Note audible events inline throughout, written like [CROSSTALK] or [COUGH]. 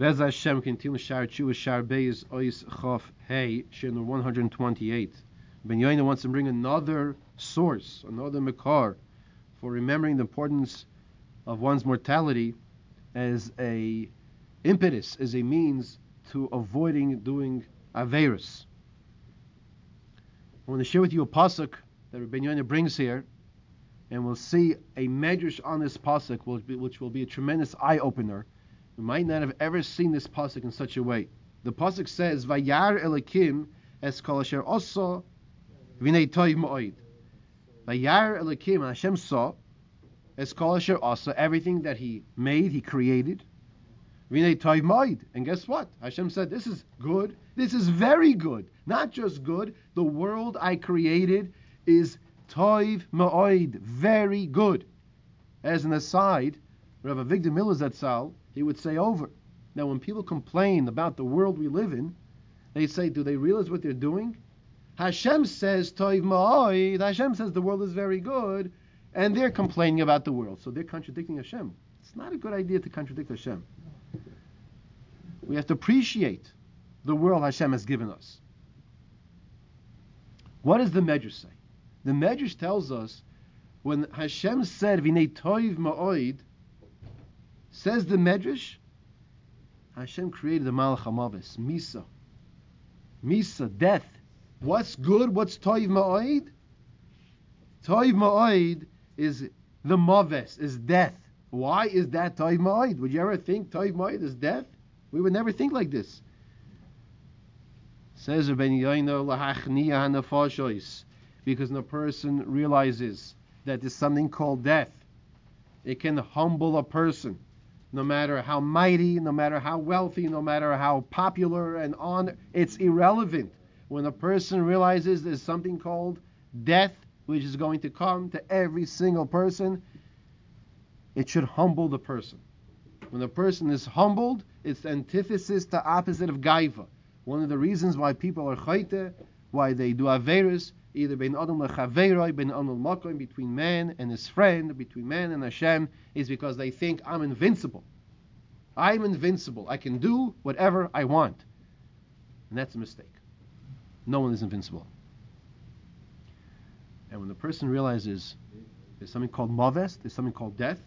Bez Hashem continue Shar Tshuva Shar Beis Ois Chof Hey Shin 128. Ben Yoina wants to bring another source, another Makar, for remembering the importance of one's mortality as a impetus, as a means to avoiding doing Averus. I want to share with you a pasuk that Rabbi Yonah brings here, and we'll see a medrash on this pasuk, which will be a tremendous eye opener. You might not have ever seen this pasuk in such a way. The pasuk says, "Vayar Elokim es kol asher osa v'nei toiv ma'od." Vayar Elokim, Hashem saw es kol asher everything that He made, He created. V'nei toiv ma'od, and guess what? Hashem said, "This is good. This is very good. Not just good. The world I created is toiv ma'od, very good." As an aside, Rav Avigdor Miller Zatzal he would say over. Now, when people complain about the world we live in, they say, do they realize what they're doing? Hashem says, Toiv Ma'oid, Hashem says the world is very good, and they're complaining about the world. So they're contradicting Hashem. It's not a good idea to contradict Hashem. We have to appreciate the world Hashem has given us. What does the Medrash say? The Medrash tells us when Hashem said, Vinei Toiv Ma'oid, Says the Medrash, Hashem created the Malach HaMavis, Misa. Misa, death. What's good? What's Toiv Ma'oid? Toiv Ma'oid is the Maves, is death. Why is that Toiv Ma'oid? Would you ever think Toiv Ma'oid is death? We would never think like this. Says Rabbi Yoino because the person realizes that there's something called death. It can humble a person no matter how mighty, no matter how wealthy, no matter how popular and on, it's irrelevant. When a person realizes there's something called death, which is going to come to every single person, it should humble the person. When a person is humbled, it's the antithesis, the opposite of gaiva. One of the reasons why people are chayte, why they do averis, either ben adam lechaveroi, ben adam makom, between man and his friend, between man and Hashem, is because they think I'm invincible. I'm invincible. I can do whatever I want. And that's a mistake. No one is invincible. And when the person realizes there's something called maves, there's something called death,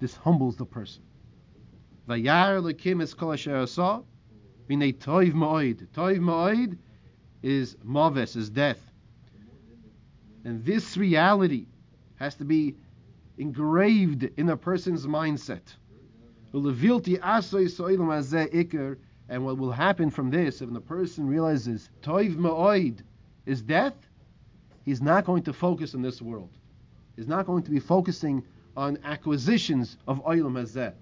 this humbles the person. Vayar lekim es kol asher toiv ma'oid. Toiv ma'oid is maves, is death. And this reality has to be engraved in a person's mindset. And what will happen from this, if the person realizes toiv ma'oid is death, he's not going to focus on this world. He's not going to be focusing on acquisitions of oilam hazeh.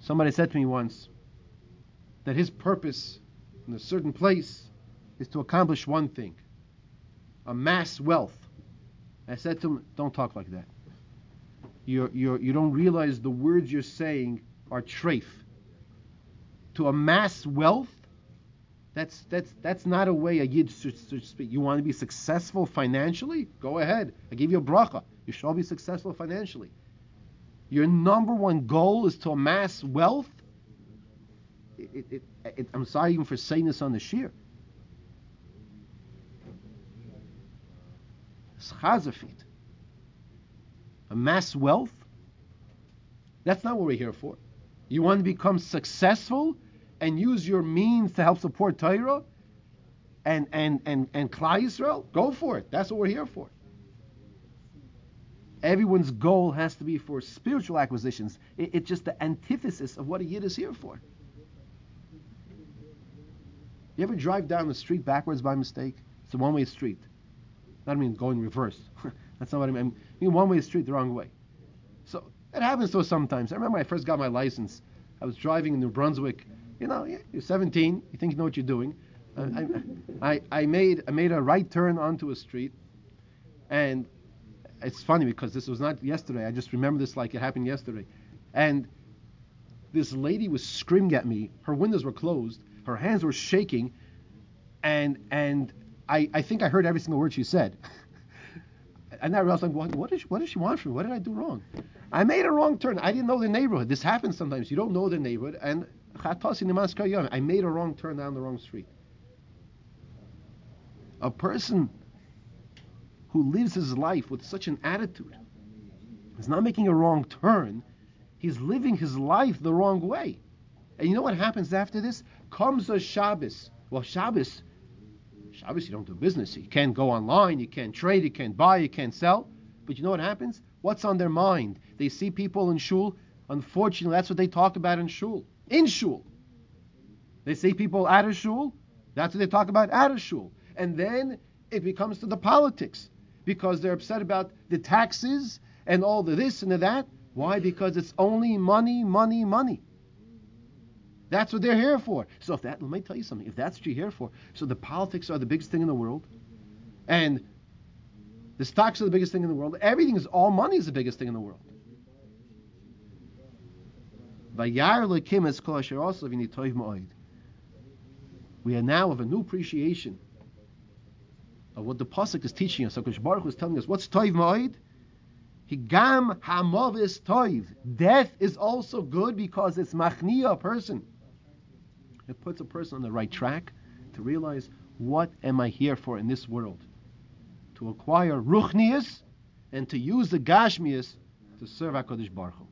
Somebody said to me once, that his purpose in a certain place is to accomplish one thing amass wealth. I said to him, Don't talk like that. You're, you're, you don't realize the words you're saying are treif. To amass wealth, that's, that's, that's not a way a yid should, should speak. You want to be successful financially? Go ahead. I give you a bracha. You shall be successful financially. Your number one goal is to amass wealth it, it, it, I'm sorry even for saying this on the shiur. Schazafit. Amass wealth. That's not what we're here for. You want to become successful and use your means to help support Torah and and and and Klal Yisrael? Go for it. That's what we're here for. Everyone's goal has to be for spiritual acquisitions. It, it's just the antithesis of what a yid is here for. You ever drive down the street backwards by mistake? It's a one-way street. That means going reverse. [LAUGHS] That's not what I mean. I mean one-way street the wrong way. So it happens to us sometimes. I remember I first got my license. I was driving in New Brunswick. You know, you're 17. You think you know what you're doing. I, I, I made I made a right turn onto a street, and it's funny because this was not yesterday. I just remember this like it happened yesterday, and this lady was screaming at me. Her windows were closed, her hands were shaking, and and I, I think I heard every single word she said. [LAUGHS] And I realized, what, what, is, what does she want from me? What did I do wrong? I made a wrong turn. I didn't know the neighborhood. This happens sometimes. You don't know the neighborhood. And I made a wrong turn down the wrong street. A person who lives his life with such an attitude is not making a wrong turn. He's living his life the wrong way. And you know what happens after this? Comes a Shabbos. Well, Shabbos, Shabbos you don't do business. You can't go online, you can't trade, you can't buy, you can't sell. But you know what happens? What's on their mind? They see people in shul. Unfortunately, that's what they talk about in shul. In shul. They see people out of shul. That's what they talk about out of shul. And then it becomes to the politics because they're upset about the taxes and all the this and the that. Why? Because it's only money, money, money. That's what they're here for. So if that, let me tell you something. If that's what you're here for, so the politics are the biggest thing in the world, and the stocks are the biggest thing in the world. Everything is all money is the biggest thing in the world. We are now of a new appreciation of what the pasuk is teaching us. So Baruch is telling us what's toiv ma'id. Higam hamavis toiv. Death is also good because it's machnia a person. It puts a person on the right track to realize what am I here for in this world? To acquire ruchnias and to use the gashmias to serve HaKadosh Baruch Hu.